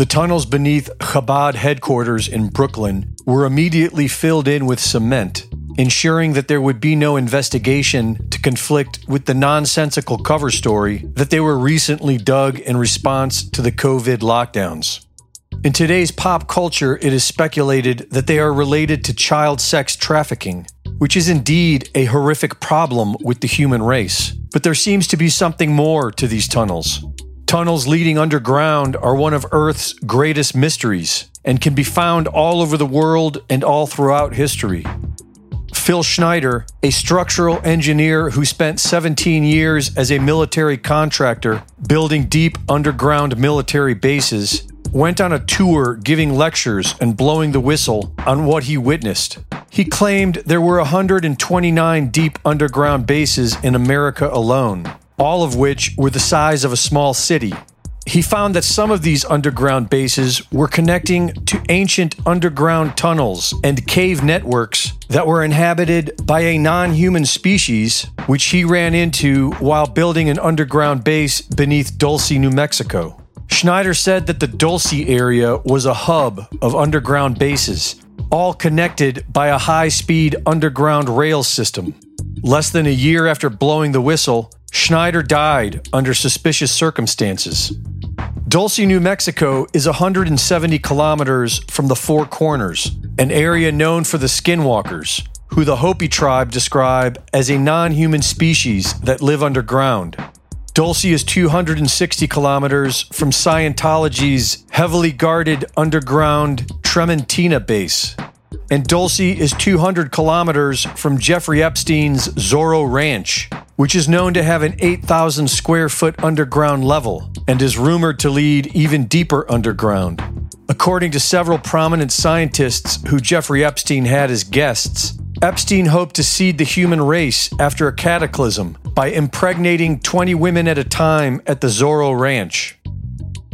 The tunnels beneath Chabad headquarters in Brooklyn were immediately filled in with cement, ensuring that there would be no investigation to conflict with the nonsensical cover story that they were recently dug in response to the COVID lockdowns. In today's pop culture, it is speculated that they are related to child sex trafficking, which is indeed a horrific problem with the human race. But there seems to be something more to these tunnels. Tunnels leading underground are one of Earth's greatest mysteries and can be found all over the world and all throughout history. Phil Schneider, a structural engineer who spent 17 years as a military contractor building deep underground military bases, went on a tour giving lectures and blowing the whistle on what he witnessed. He claimed there were 129 deep underground bases in America alone all of which were the size of a small city. He found that some of these underground bases were connecting to ancient underground tunnels and cave networks that were inhabited by a non human species, which he ran into while building an underground base beneath Dulce, New Mexico. Schneider said that the Dulce area was a hub of underground bases, all connected by a high speed underground rail system. Less than a year after blowing the whistle, Schneider died under suspicious circumstances. Dulce, New Mexico is 170 kilometers from the Four Corners, an area known for the skinwalkers, who the Hopi tribe describe as a non human species that live underground. Dulce is 260 kilometers from Scientology's heavily guarded underground Trementina base. And Dulce is 200 kilometers from Jeffrey Epstein's Zorro Ranch, which is known to have an 8,000 square foot underground level and is rumored to lead even deeper underground. According to several prominent scientists who Jeffrey Epstein had as guests, Epstein hoped to seed the human race after a cataclysm by impregnating 20 women at a time at the Zorro Ranch.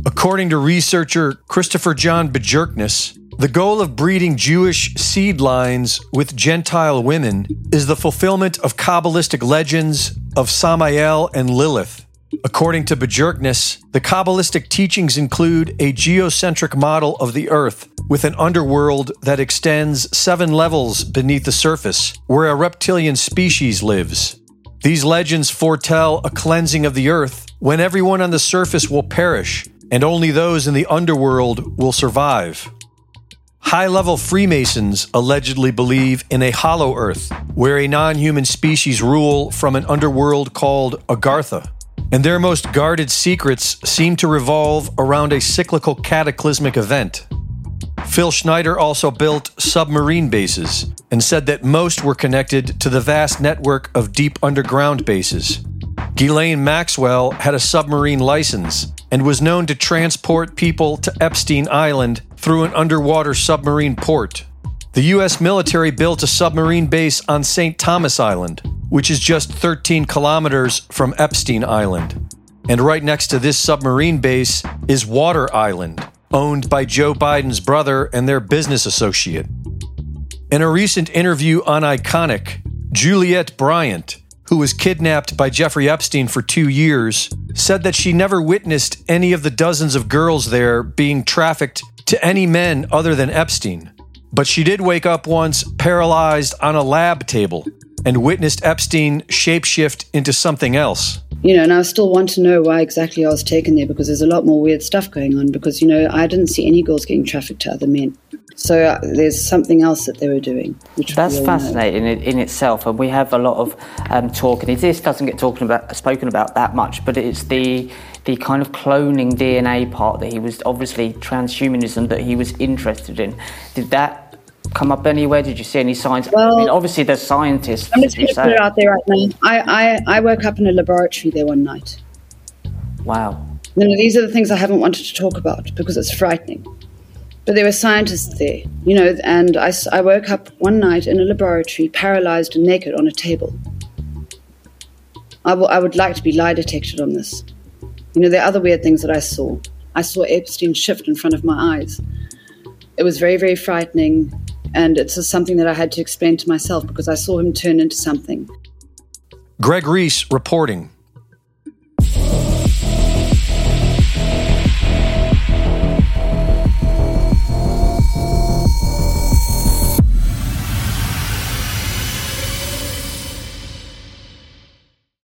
According to researcher Christopher John Bjerknes, the goal of breeding Jewish seed lines with Gentile women is the fulfillment of Kabbalistic legends of Samael and Lilith. According to Bjerknes, the Kabbalistic teachings include a geocentric model of the earth with an underworld that extends seven levels beneath the surface, where a reptilian species lives. These legends foretell a cleansing of the earth when everyone on the surface will perish and only those in the underworld will survive. High level Freemasons allegedly believe in a hollow earth, where a non human species rule from an underworld called Agartha. And their most guarded secrets seem to revolve around a cyclical cataclysmic event. Phil Schneider also built submarine bases and said that most were connected to the vast network of deep underground bases. Ghislaine Maxwell had a submarine license and was known to transport people to Epstein Island through an underwater submarine port. The U.S. military built a submarine base on St. Thomas Island, which is just 13 kilometers from Epstein Island. And right next to this submarine base is Water Island, owned by Joe Biden's brother and their business associate. In a recent interview on Iconic, Juliette Bryant, who was kidnapped by Jeffrey Epstein for two years, said that she never witnessed any of the dozens of girls there being trafficked to any men other than Epstein. But she did wake up once paralyzed on a lab table and witnessed Epstein shapeshift into something else. You know, and I still want to know why exactly I was taken there because there's a lot more weird stuff going on. Because, you know, I didn't see any girls getting trafficked to other men. So uh, there's something else that they were doing. That's fascinating in, in, itself, and we have a lot of um, talk. And this doesn't get talking about, spoken about that much, but it's the the kind of cloning DNA part that he was obviously transhumanism that he was interested in. Did that come up anywhere? Did you see any signs? Well, I mean, obviously there's scientists. I'm just going to put it out there right now. I, I, I woke up in a laboratory there one night. Wow. You know, these are the things I haven't wanted to talk about because it's frightening. But there were scientists there, you know, and I, I woke up one night in a laboratory, paralyzed and naked on a table. I, w- I would like to be lie detected on this. You know, there are other weird things that I saw. I saw Epstein shift in front of my eyes. It was very, very frightening, and it's something that I had to explain to myself because I saw him turn into something. Greg Reese reporting.